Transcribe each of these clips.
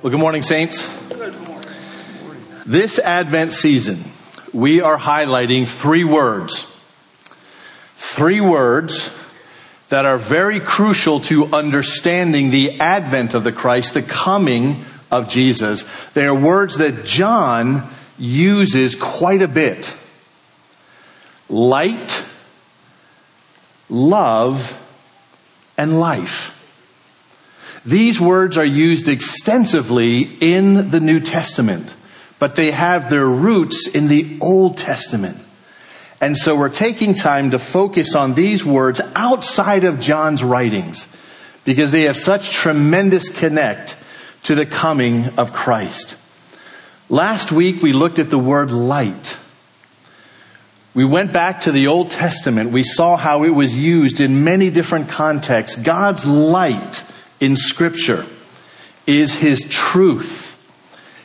Well, good morning, Saints. This Advent season, we are highlighting three words. Three words that are very crucial to understanding the advent of the Christ, the coming of Jesus. They are words that John uses quite a bit. Light, love, and life. These words are used extensively in the New Testament, but they have their roots in the Old Testament. And so we're taking time to focus on these words outside of John's writings because they have such tremendous connect to the coming of Christ. Last week we looked at the word light. We went back to the Old Testament. We saw how it was used in many different contexts. God's light in scripture is his truth,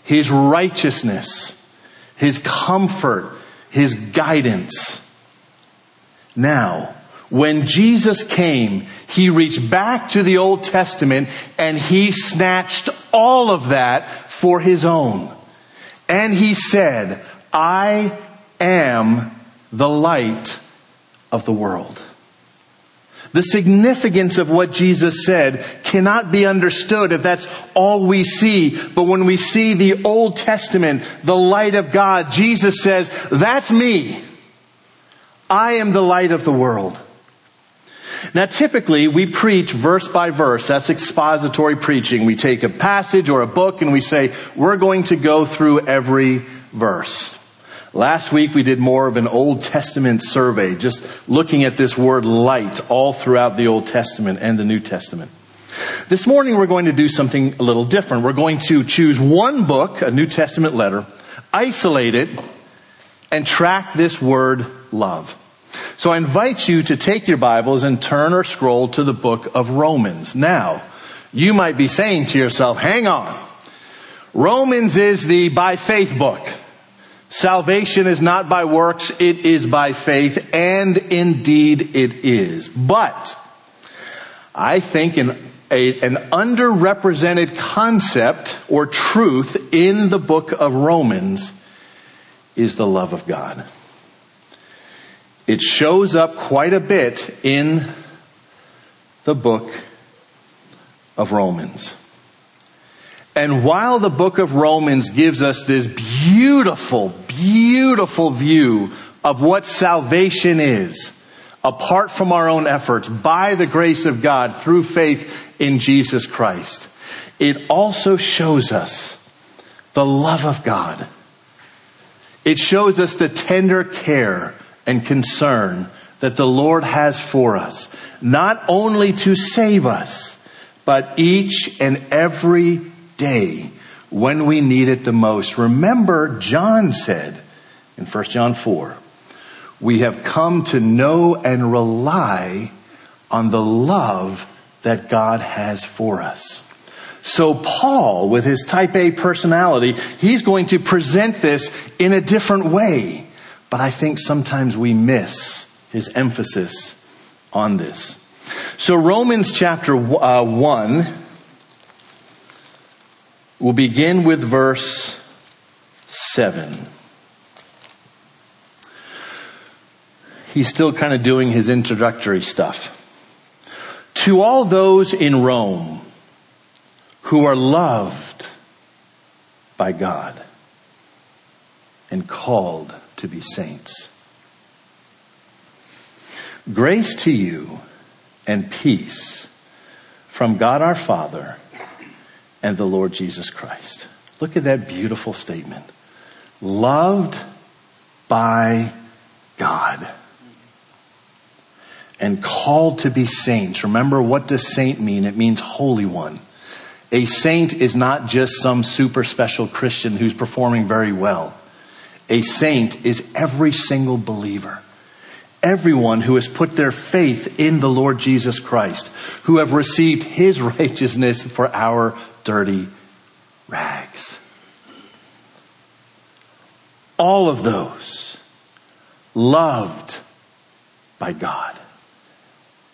his righteousness, his comfort, his guidance. Now, when Jesus came, he reached back to the Old Testament and he snatched all of that for his own. And he said, I am the light of the world. The significance of what Jesus said cannot be understood if that's all we see. But when we see the Old Testament, the light of God, Jesus says, that's me. I am the light of the world. Now typically we preach verse by verse. That's expository preaching. We take a passage or a book and we say, we're going to go through every verse. Last week we did more of an Old Testament survey, just looking at this word light all throughout the Old Testament and the New Testament. This morning we're going to do something a little different. We're going to choose one book, a New Testament letter, isolate it, and track this word love. So I invite you to take your Bibles and turn or scroll to the book of Romans. Now, you might be saying to yourself, hang on. Romans is the by faith book. Salvation is not by works, it is by faith, and indeed it is. But, I think an, a, an underrepresented concept or truth in the book of Romans is the love of God. It shows up quite a bit in the book of Romans. And while the book of Romans gives us this beautiful, beautiful view of what salvation is, apart from our own efforts, by the grace of God, through faith in Jesus Christ, it also shows us the love of God. It shows us the tender care and concern that the Lord has for us, not only to save us, but each and every day when we need it the most. Remember, John said in 1 John 4, we have come to know and rely on the love that God has for us. So Paul, with his type A personality, he's going to present this in a different way. But I think sometimes we miss his emphasis on this. So Romans chapter uh, 1, We'll begin with verse 7. He's still kind of doing his introductory stuff. To all those in Rome who are loved by God and called to be saints. Grace to you and peace from God our Father and the Lord Jesus Christ. Look at that beautiful statement. Loved by God and called to be saints. Remember, what does saint mean? It means holy one. A saint is not just some super special Christian who's performing very well. A saint is every single believer. Everyone who has put their faith in the Lord Jesus Christ, who have received his righteousness for our dirty rags. All of those loved by God.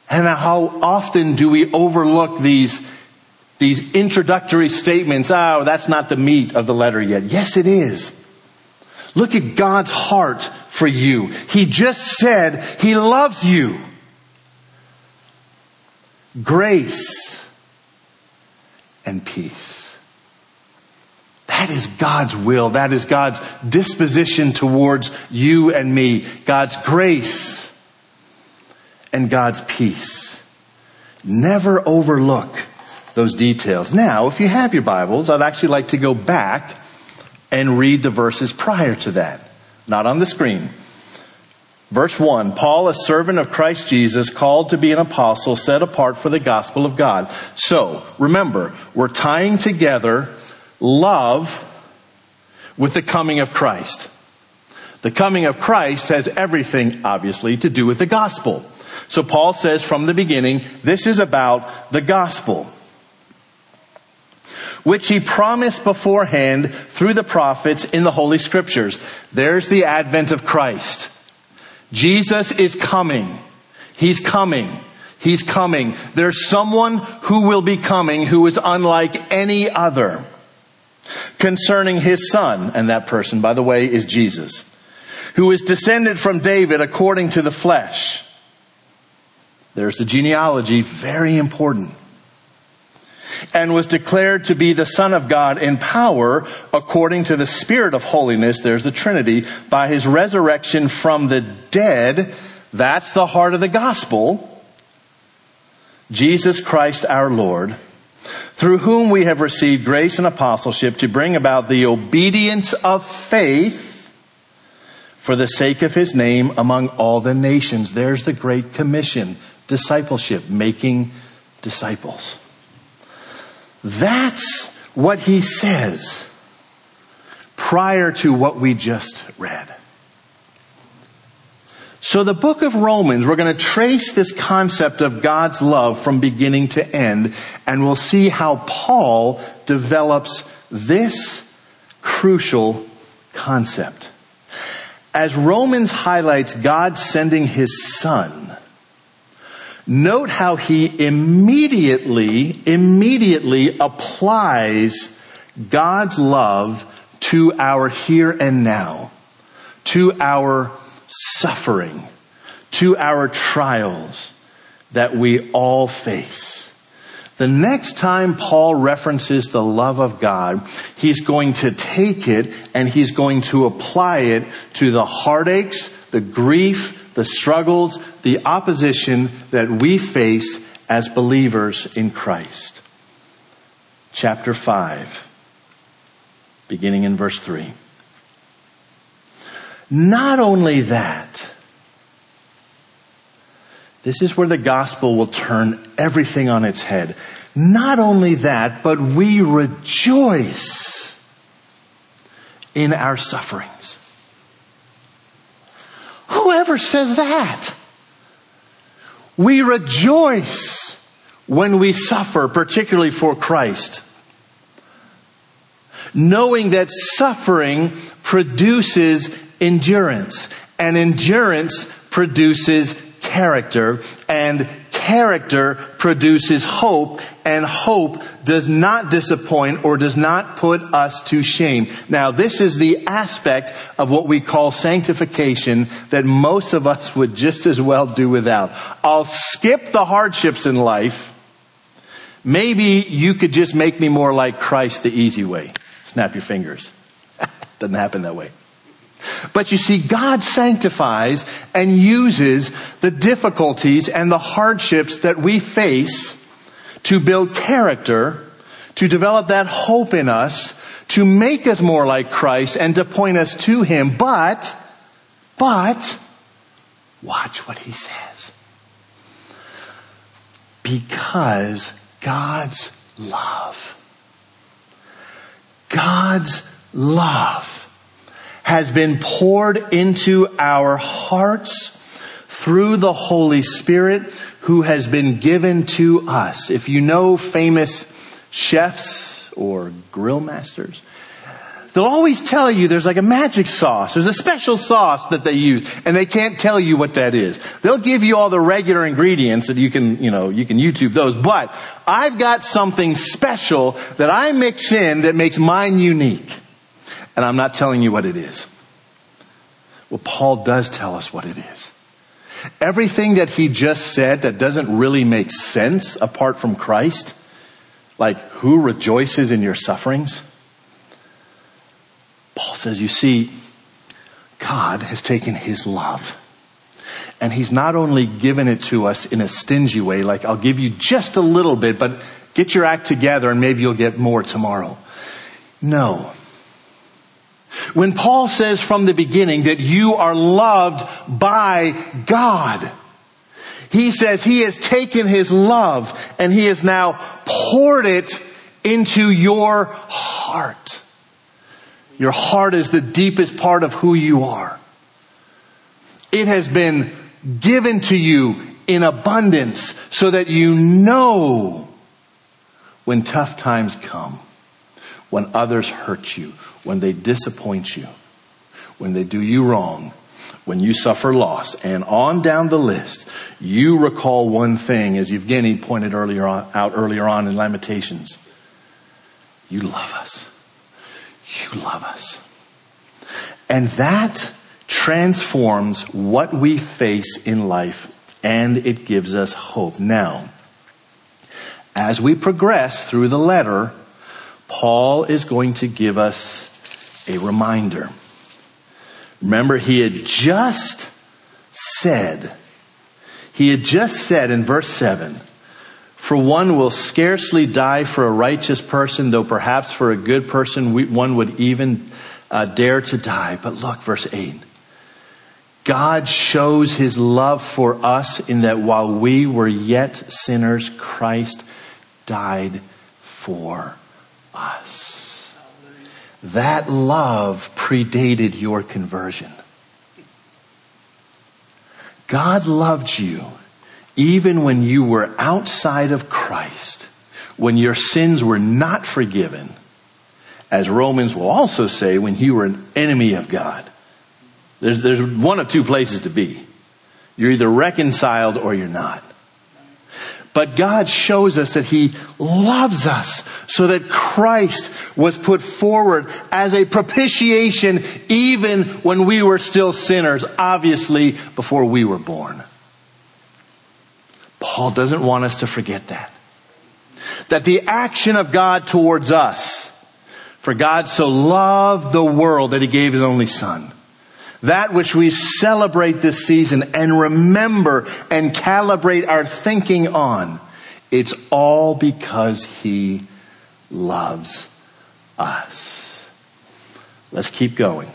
And how often do we overlook these these introductory statements, oh, that's not the meat of the letter yet. Yes, it is. Look at God's heart for you. He just said He loves you. Grace and peace. That is God's will. That is God's disposition towards you and me. God's grace and God's peace. Never overlook those details. Now, if you have your Bibles, I'd actually like to go back and read the verses prior to that. Not on the screen. Verse 1, Paul, a servant of Christ Jesus, called to be an apostle, set apart for the gospel of God. So, remember, we're tying together love with the coming of Christ. The coming of Christ has everything, obviously, to do with the gospel. So Paul says from the beginning, this is about the gospel which he promised beforehand through the prophets in the Holy Scriptures. There's the advent of Christ. Jesus is coming. He's coming. He's coming. There's someone who will be coming who is unlike any other concerning his son, and that person, by the way, is Jesus, who is descended from David according to the flesh. There's the genealogy, very important and was declared to be the Son of God in power according to the Spirit of holiness, there's the Trinity, by his resurrection from the dead. That's the heart of the gospel. Jesus Christ our Lord, through whom we have received grace and apostleship to bring about the obedience of faith for the sake of his name among all the nations. There's the Great Commission, discipleship, making disciples. That's what he says prior to what we just read. So the book of Romans, we're going to trace this concept of God's love from beginning to end, and we'll see how Paul develops this crucial concept. As Romans highlights God sending his son Note how he immediately, immediately applies God's love to our here and now, to our suffering, to our trials that we all face. The next time Paul references the love of God, he's going to take it and he's going to apply it to the heartaches, the grief, the struggles, the opposition that we face as believers in Christ. Chapter 5, beginning in verse 3. Not only that, this is where the gospel will turn everything on its head. Not only that, but we rejoice in our sufferings. Whoever says that? We rejoice when we suffer, particularly for Christ. Knowing that suffering produces endurance and endurance produces character and character produces hope and hope does not disappoint or does not put us to shame. Now this is the aspect of what we call sanctification that most of us would just as well do without. I'll skip the hardships in life. Maybe you could just make me more like Christ the easy way. Snap your fingers. Doesn't happen that way. But you see, God sanctifies and uses the difficulties and the hardships that we face to build character, to develop that hope in us, to make us more like Christ and to point us to Him. But, but, watch what He says. Because God's love, God's love has been poured into our hearts through the Holy Spirit who has been given to us. If you know famous chefs or grill masters, they'll always tell you there's like a magic sauce. There's a special sauce that they use and they can't tell you what that is. They'll give you all the regular ingredients that you can, you know, you can YouTube those, but I've got something special that I mix in that makes mine unique. And I'm not telling you what it is. Well, Paul does tell us what it is. Everything that he just said that doesn't really make sense apart from Christ, like who rejoices in your sufferings? Paul says, you see, God has taken his love and he's not only given it to us in a stingy way, like I'll give you just a little bit, but get your act together and maybe you'll get more tomorrow. No. When Paul says from the beginning that you are loved by God, he says he has taken his love and he has now poured it into your heart. Your heart is the deepest part of who you are. It has been given to you in abundance so that you know when tough times come, when others hurt you, when they disappoint you, when they do you wrong, when you suffer loss, and on down the list, you recall one thing, as Evgeny pointed earlier on, out earlier on in Lamentations. You love us. You love us. And that transforms what we face in life and it gives us hope. Now, as we progress through the letter, Paul is going to give us a reminder. Remember, he had just said, he had just said in verse 7, for one will scarcely die for a righteous person, though perhaps for a good person one would even uh, dare to die. But look, verse 8. God shows his love for us in that while we were yet sinners, Christ died for us. That love predated your conversion. God loved you even when you were outside of Christ, when your sins were not forgiven, as Romans will also say, when you were an enemy of God. There's, there's one of two places to be. You're either reconciled or you're not. But God shows us that He loves us so that Christ was put forward as a propitiation even when we were still sinners, obviously before we were born. Paul doesn't want us to forget that. That the action of God towards us, for God so loved the world that He gave His only Son that which we celebrate this season and remember and calibrate our thinking on, it's all because He loves us. Let's keep going.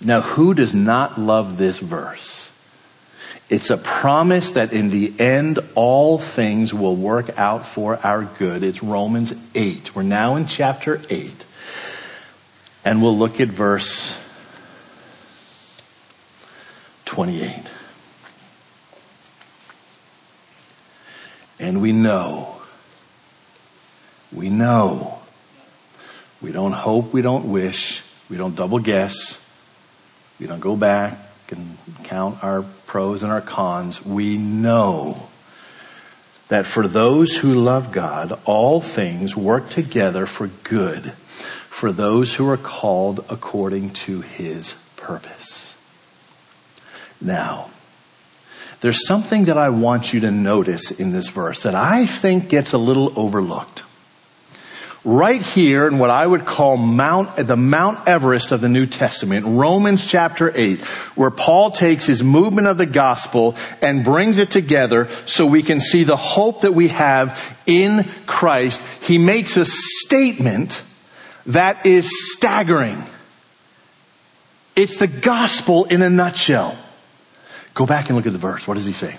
Now, who does not love this verse? It's a promise that in the end, all things will work out for our good. It's Romans 8. We're now in chapter 8. And we'll look at verse 28. And we know, we know, we don't hope, we don't wish, we don't double guess, we don't go back and count our pros and our cons. We know that for those who love God, all things work together for good for those who are called according to his purpose. Now, there's something that I want you to notice in this verse that I think gets a little overlooked. Right here in what I would call Mount, the Mount Everest of the New Testament, Romans chapter 8, where Paul takes his movement of the gospel and brings it together so we can see the hope that we have in Christ. He makes a statement that is staggering. It's the gospel in a nutshell. Go back and look at the verse. What does he say?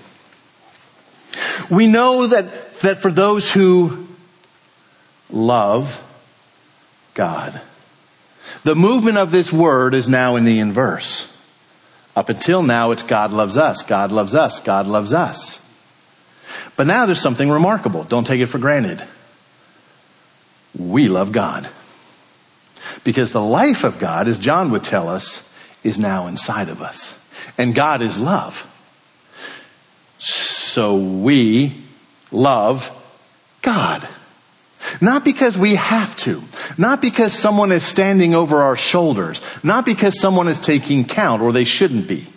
We know that, that for those who love God, the movement of this word is now in the inverse. Up until now, it's God loves us, God loves us, God loves us. But now there's something remarkable. Don't take it for granted. We love God. Because the life of God, as John would tell us, is now inside of us. And God is love. So we love God. Not because we have to. Not because someone is standing over our shoulders. Not because someone is taking count or they shouldn't be.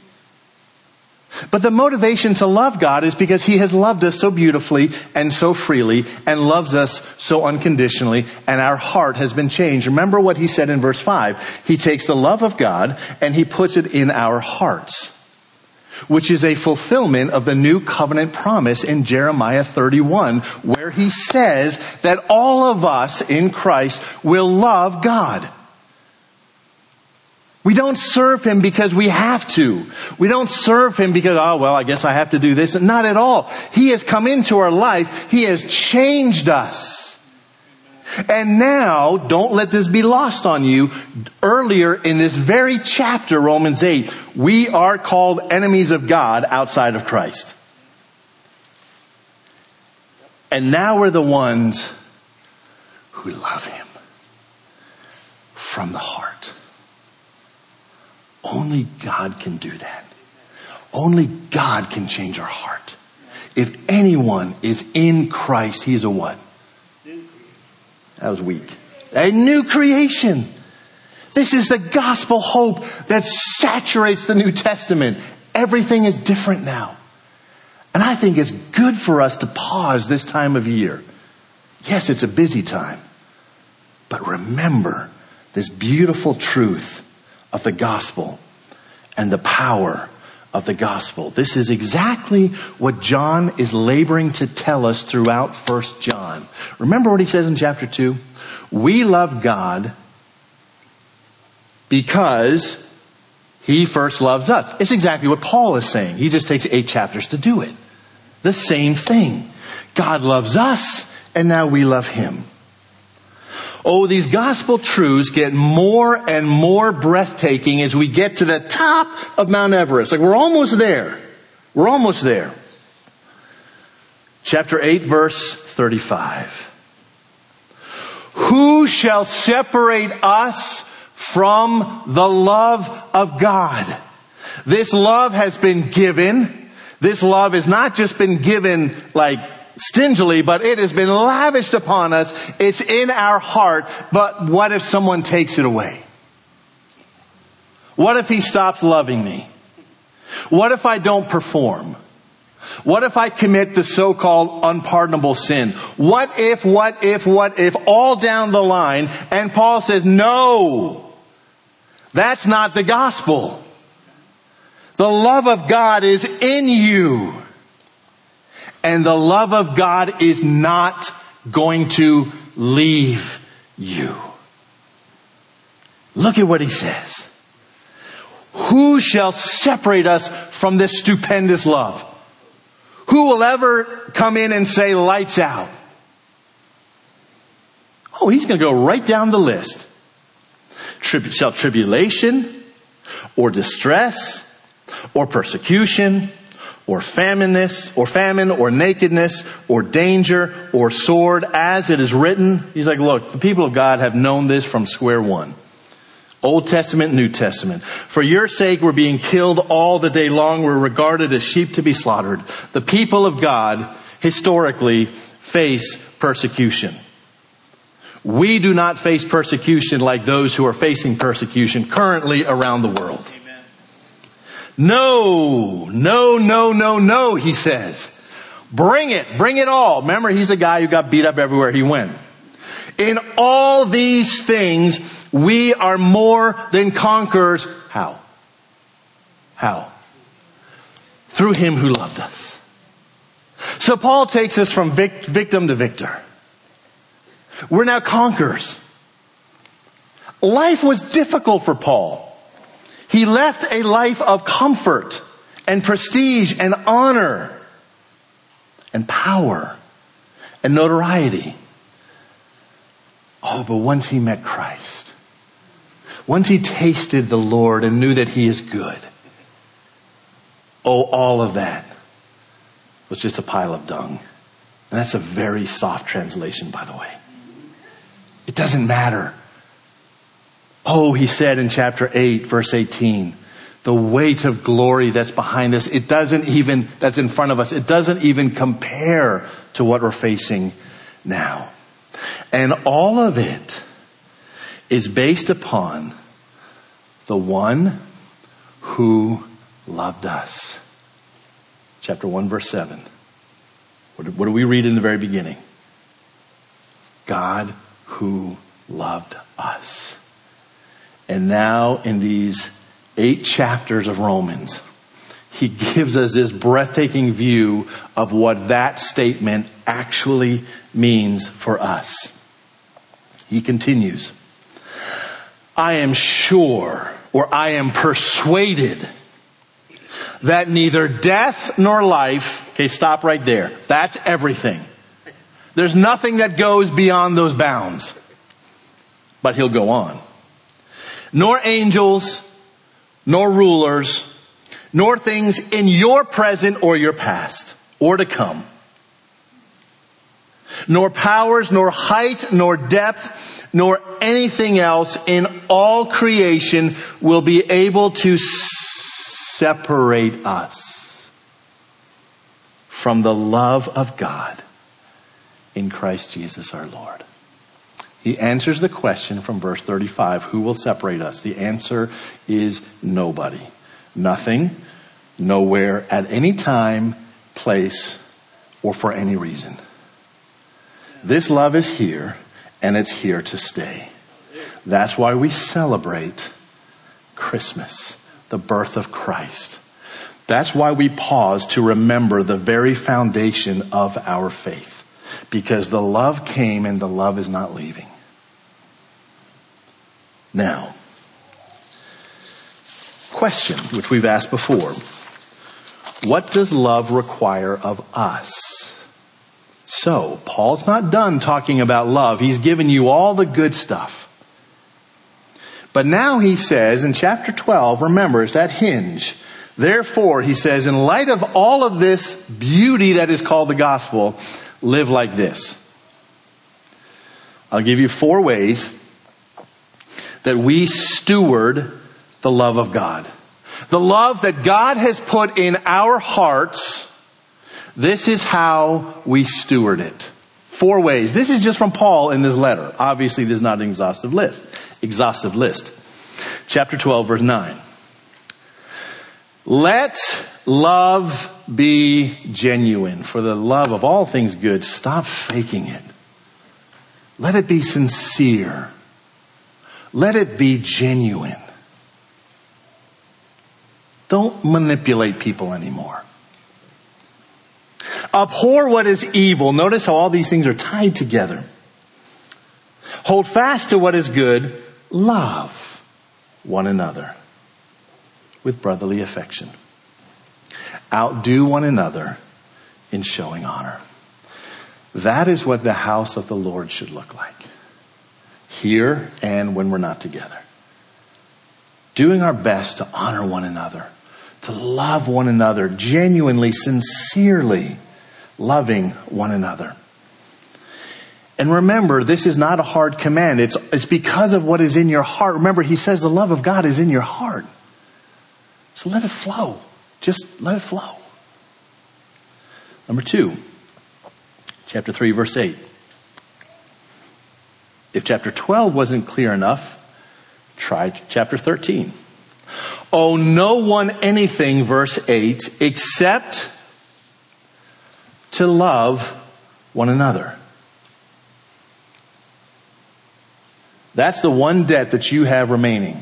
But the motivation to love God is because He has loved us so beautifully and so freely and loves us so unconditionally and our heart has been changed. Remember what He said in verse 5. He takes the love of God and He puts it in our hearts which is a fulfillment of the new covenant promise in Jeremiah 31, where he says that all of us in Christ will love God. We don't serve Him because we have to. We don't serve Him because, oh, well, I guess I have to do this. Not at all. He has come into our life. He has changed us. And now, don't let this be lost on you. Earlier in this very chapter, Romans 8, we are called enemies of God outside of Christ. And now we're the ones who love Him from the heart. Only God can do that. Only God can change our heart. If anyone is in Christ, He's a what? That was weak. A new creation. This is the gospel hope that saturates the New Testament. Everything is different now. And I think it's good for us to pause this time of year. Yes, it's a busy time. But remember this beautiful truth of the gospel and the power of the gospel. This is exactly what John is laboring to tell us throughout 1 John. Remember what he says in chapter 2? We love God because he first loves us. It's exactly what Paul is saying. He just takes eight chapters to do it. The same thing. God loves us and now we love him. Oh, these gospel truths get more and more breathtaking as we get to the top of Mount Everest. Like we're almost there. We're almost there. Chapter 8 verse 35. Who shall separate us from the love of God? This love has been given. This love has not just been given like stingily, but it has been lavished upon us. It's in our heart. But what if someone takes it away? What if he stops loving me? What if I don't perform? What if I commit the so-called unpardonable sin? What if, what if, what if, all down the line, and Paul says, no, that's not the gospel. The love of God is in you. And the love of God is not going to leave you. Look at what he says. Who shall separate us from this stupendous love? Who will ever come in and say lights out? Oh, he's going to go right down the list. Trib- shall tribulation or distress or persecution or famine,ness, or famine, or nakedness, or danger, or sword, as it is written. He's like, look, the people of God have known this from square one. Old Testament, New Testament. For your sake, we're being killed all the day long. We're regarded as sheep to be slaughtered. The people of God, historically, face persecution. We do not face persecution like those who are facing persecution currently around the world. No, no, no, no, no, he says. Bring it, bring it all. Remember, he's the guy who got beat up everywhere he went. In all these things, we are more than conquerors. How? How? Through him who loved us. So Paul takes us from vic- victim to victor. We're now conquerors. Life was difficult for Paul. He left a life of comfort and prestige and honor and power and notoriety. Oh, but once he met Christ, once he tasted the Lord and knew that he is good, oh, all of that was just a pile of dung. And that's a very soft translation, by the way. It doesn't matter Oh, he said in chapter 8, verse 18, the weight of glory that's behind us, it doesn't even, that's in front of us, it doesn't even compare to what we're facing now. And all of it is based upon the one who loved us. Chapter 1 verse 7. What do we read in the very beginning? God who loved us. And now in these eight chapters of Romans, he gives us this breathtaking view of what that statement actually means for us. He continues, I am sure or I am persuaded that neither death nor life, okay, stop right there. That's everything. There's nothing that goes beyond those bounds. But he'll go on. Nor angels, nor rulers, nor things in your present or your past, or to come. Nor powers, nor height, nor depth, nor anything else in all creation will be able to separate us from the love of God in Christ Jesus our Lord. He answers the question from verse 35 Who will separate us? The answer is nobody. Nothing, nowhere, at any time, place, or for any reason. This love is here, and it's here to stay. That's why we celebrate Christmas, the birth of Christ. That's why we pause to remember the very foundation of our faith. Because the love came and the love is not leaving. Now, question, which we've asked before. What does love require of us? So, Paul's not done talking about love. He's given you all the good stuff. But now he says in chapter 12, remember, it's that hinge. Therefore, he says, in light of all of this beauty that is called the gospel, live like this. I'll give you four ways that we steward the love of God. The love that God has put in our hearts, this is how we steward it. Four ways. This is just from Paul in this letter. Obviously, this is not an exhaustive list. Exhaustive list. Chapter 12, verse 9. Let love be genuine. For the love of all things good, stop faking it. Let it be sincere. Let it be genuine. Don't manipulate people anymore. Abhor what is evil. Notice how all these things are tied together. Hold fast to what is good. Love one another with brotherly affection. Outdo one another in showing honor. That is what the house of the Lord should look like. Here and when we're not together. Doing our best to honor one another, to love one another, genuinely, sincerely loving one another. And remember, this is not a hard command. It's, it's because of what is in your heart. Remember, he says the love of God is in your heart. So let it flow. Just let it flow. Number two, chapter 3, verse 8. If chapter 12 wasn't clear enough, try chapter 13. Oh, no one anything, verse 8, except to love one another. That's the one debt that you have remaining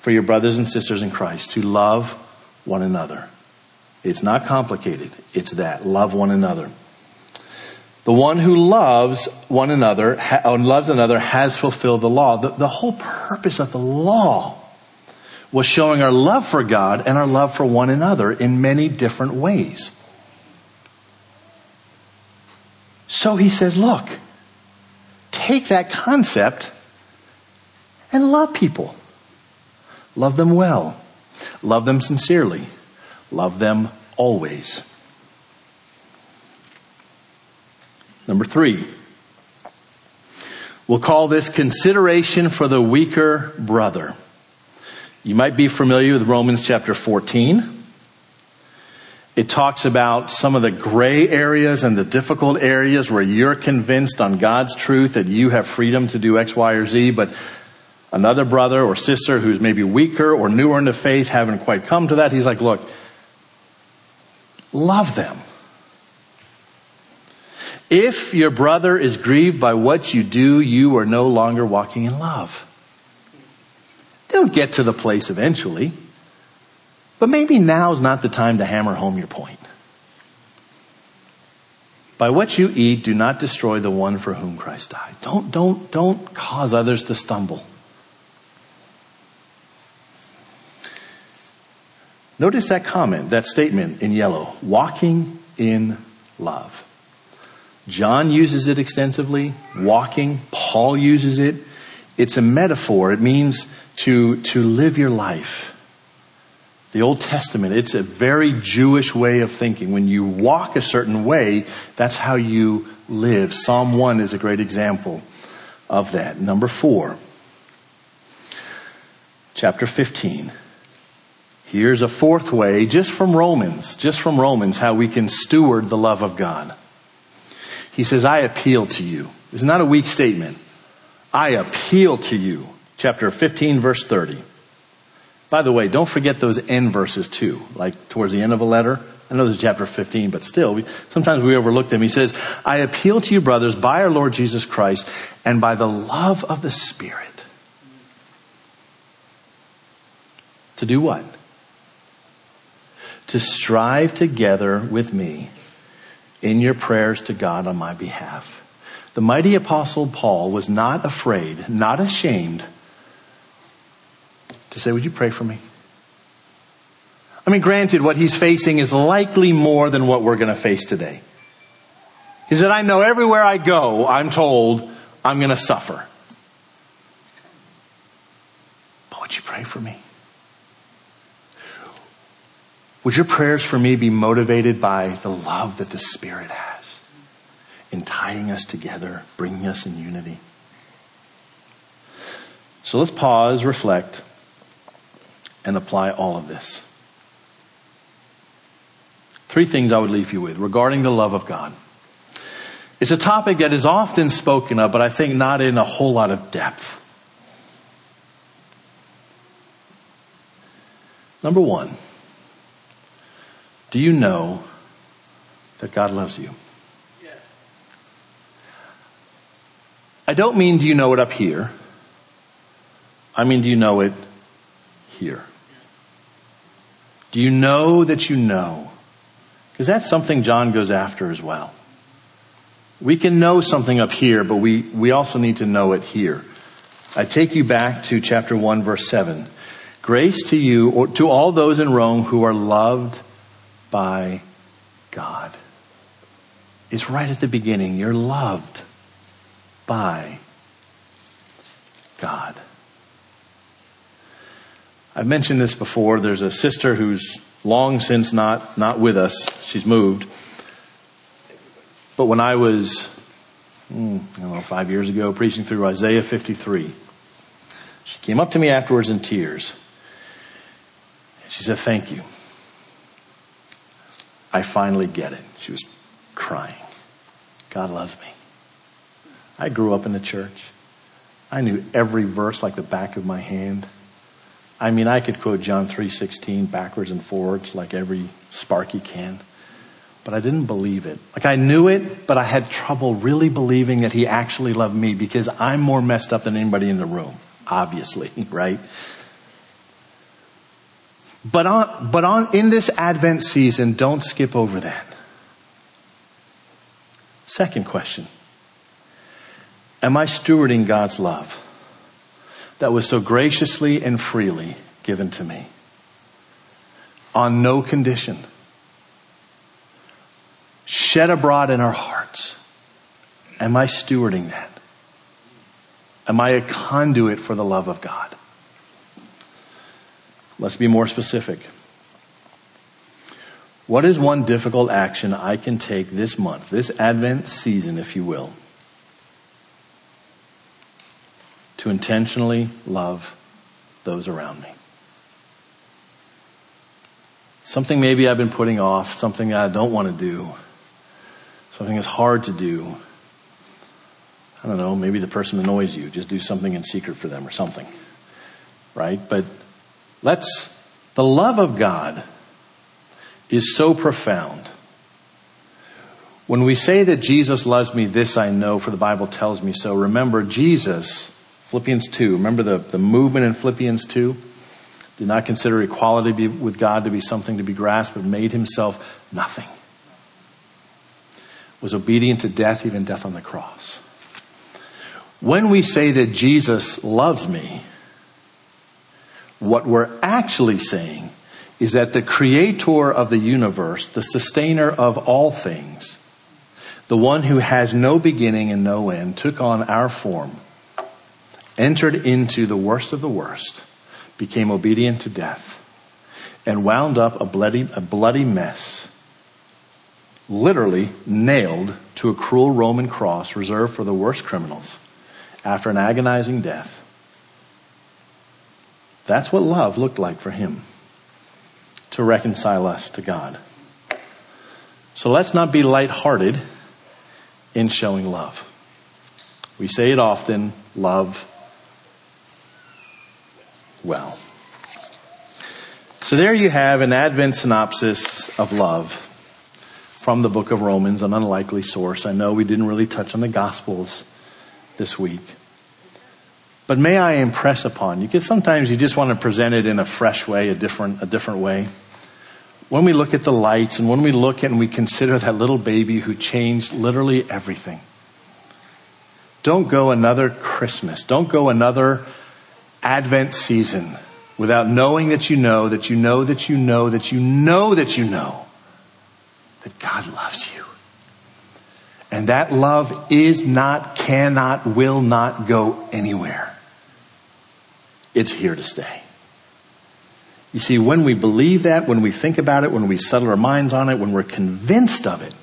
for your brothers and sisters in Christ to love one another. It's not complicated. It's that. Love one another. The one who loves one another, uh, loves another, has fulfilled the law. The, the whole purpose of the law was showing our love for God and our love for one another in many different ways. So he says, look, take that concept and love people. Love them well. Love them sincerely. Love them always. Number three, We'll call this consideration for the weaker brother. You might be familiar with Romans chapter 14. It talks about some of the gray areas and the difficult areas where you're convinced on God's truth that you have freedom to do X, Y, or Z, but another brother or sister who's maybe weaker or newer in the faith haven't quite come to that. He's like, look, love them. If your brother is grieved by what you do, you are no longer walking in love. They'll get to the place eventually. But maybe now is not the time to hammer home your point. By what you eat, do not destroy the one for whom Christ died. Don't, don't, don't cause others to stumble. Notice that comment, that statement in yellow. Walking in love. John uses it extensively. Walking. Paul uses it. It's a metaphor. It means to, to live your life. The Old Testament, it's a very Jewish way of thinking. When you walk a certain way, that's how you live. Psalm 1 is a great example of that. Number 4. Chapter 15. Here's a fourth way, just from Romans, just from Romans, how we can steward the love of God. He says, I appeal to you. It's not a weak statement. I appeal to you. Chapter 15 verse 30. By the way, don't forget those end verses too, like towards the end of a letter. I know this is chapter 15, but still, we, sometimes we overlook them. He says, I appeal to you, brothers, by our Lord Jesus Christ and by the love of the Spirit. To do what? To strive together with me in your prayers to God on my behalf. The mighty apostle Paul was not afraid, not ashamed to say, would you pray for me? I mean, granted, what he's facing is likely more than what we're going to face today. He said, I know everywhere I go, I'm told I'm going to suffer. But would you pray for me? Would your prayers for me be motivated by the love that the Spirit has in tying us together, bringing us in unity? So let's pause, reflect, and apply all of this. Three things I would leave you with regarding the love of God. It's a topic that is often spoken of, but I think not in a whole lot of depth. Number one, do you know that God loves you? I don't mean do you know it up here. I mean do you know it here? Do you know that you know? Because that's something John goes after as well. We can know something up here, but we, we also need to know it here. I take you back to chapter 1 verse 7. Grace to you, or to all those in Rome who are loved by God. It's right at the beginning. You're loved by God. I've mentioned this before. There's a sister who's long since not, not with us. She's moved. But when I was, hmm, I don't know, five years ago, preaching through Isaiah 53, she came up to me afterwards in tears. She said, Thank you. I finally get it. She was crying. God loves me. I grew up in the church. I knew every verse like the back of my hand. I mean, I could quote John 3:16 backwards and forwards like every Sparky can. But I didn't believe it. Like I knew it, but I had trouble really believing that he actually loved me because I'm more messed up than anybody in the room, obviously, right? But on, but on, in this Advent season, don't skip over that. Second question. Am I stewarding God's love that was so graciously and freely given to me? On no condition. Shed abroad in our hearts. Am I stewarding that? Am I a conduit for the love of God? Let's be more specific. What is one difficult action I can take this month, this Advent season, if you will, to intentionally love those around me. Something maybe I've been putting off, something I don't want to do, something that's hard to do. I don't know, maybe the person annoys you. Just do something in secret for them or something. Right? But let's, the love of God is so profound. When we say that Jesus loves me, this I know, for the Bible tells me so, remember Jesus, Philippians 2, remember the, the movement in Philippians 2? Did not consider equality with God to be something to be grasped, but made himself nothing. Was obedient to death, even death on the cross. When we say that Jesus loves me, what we're actually saying is that the creator of the universe, the sustainer of all things, the one who has no beginning and no end, took on our form, entered into the worst of the worst, became obedient to death, and wound up a bloody, a bloody mess, literally nailed to a cruel Roman cross reserved for the worst criminals after an agonizing death. That's what love looked like for him to reconcile us to God. So let's not be lighthearted in showing love. We say it often, love well. So there you have an Advent synopsis of love from the book of Romans, an unlikely source. I know we didn't really touch on the Gospels this week. But may I impress upon you, because sometimes you just want to present it in a fresh way, a different, a different way. When we look at the lights and when we look at and we consider that little baby who changed literally everything. Don't go another Christmas. Don't go another Advent season without knowing that you know, that you know, that you know, that you know, that you know that God loves you. And that love is not, cannot, will not go anywhere it's here to stay. You see, when we believe that, when we think about it, when we settle our minds on it, when we're convinced of it,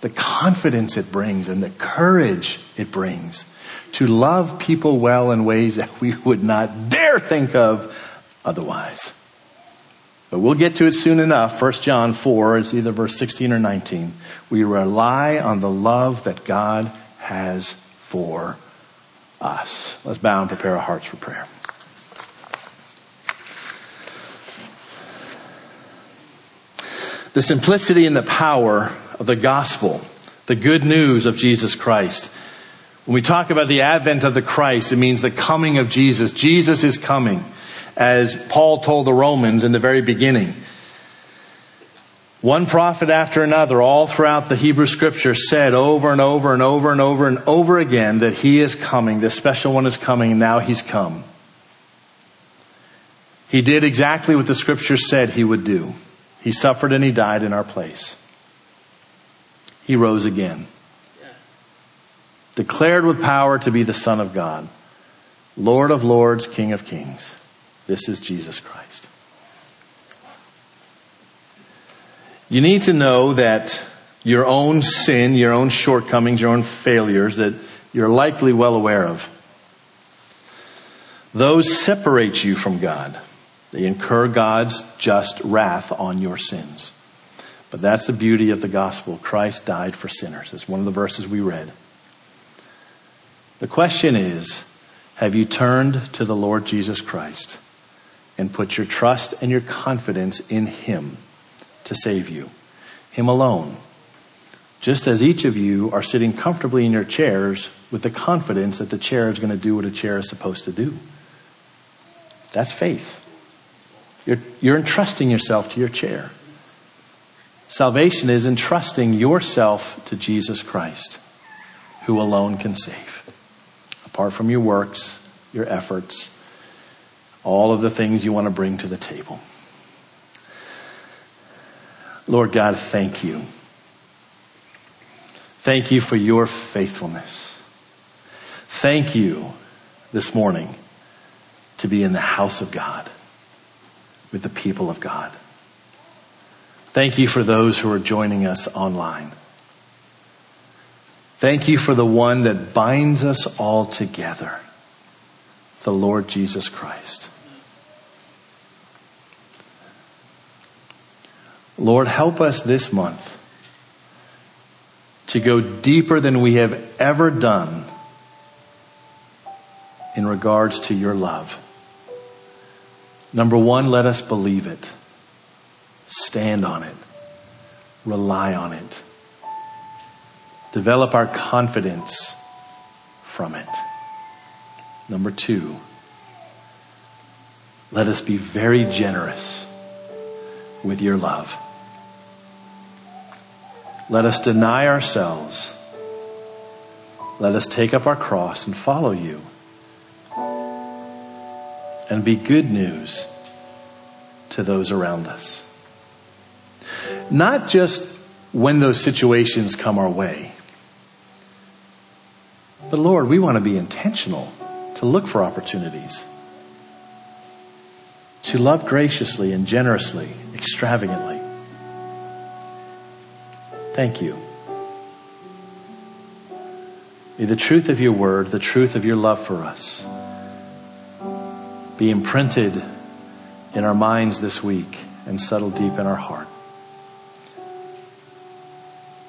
the confidence it brings and the courage it brings to love people well in ways that we would not dare think of otherwise. But we'll get to it soon enough. 1 John 4, it's either verse 16 or 19. We rely on the love that God has for us. Let's bow and prepare our hearts for prayer. The simplicity and the power of the gospel, the good news of Jesus Christ. When we talk about the advent of the Christ, it means the coming of Jesus. Jesus is coming, as Paul told the Romans in the very beginning. One prophet after another, all throughout the Hebrew scripture, said over and over and over and over and over again that he is coming. This special one is coming, and now he's come. He did exactly what the scripture said he would do. He suffered and he died in our place. He rose again. Declared with power to be the Son of God, Lord of Lords, King of Kings. This is Jesus Christ. You need to know that your own sin, your own shortcomings, your own failures that you're likely well aware of, those separate you from God. They incur God's just wrath on your sins. But that's the beauty of the gospel. Christ died for sinners. It's one of the verses we read. The question is, have you turned to the Lord Jesus Christ and put your trust and your confidence in Him to save you? Him alone. Just as each of you are sitting comfortably in your chairs with the confidence that the chair is going to do what a chair is supposed to do. That's faith. You're, you're entrusting yourself to your chair. Salvation is entrusting yourself to Jesus Christ, who alone can save. Apart from your works, your efforts, all of the things you want to bring to the table. Lord God, thank you. Thank you for your faithfulness. Thank you this morning to be in the house of God with the people of God. Thank you for those who are joining us online. Thank you for the one that binds us all together, the Lord Jesus Christ. Lord, help us this month to go deeper than we have ever done in regards to your love. Number one, let us believe it, stand on it, rely on it, develop our confidence from it. Number two, let us be very generous with your love. Let us deny ourselves. Let us take up our cross and follow you. And be good news to those around us. Not just when those situations come our way, but Lord, we want to be intentional to look for opportunities, to love graciously and generously, extravagantly. Thank you. May the truth of your word, the truth of your love for us, be imprinted in our minds this week and settle deep in our heart.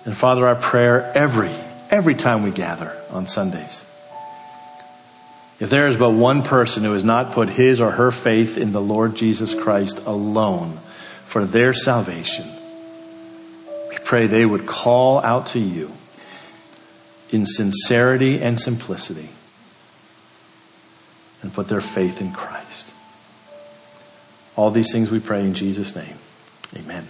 And Father, our prayer every, every time we gather on Sundays. If there is but one person who has not put his or her faith in the Lord Jesus Christ alone for their salvation, we pray they would call out to you in sincerity and simplicity and put their faith in Christ. All these things we pray in Jesus' name. Amen.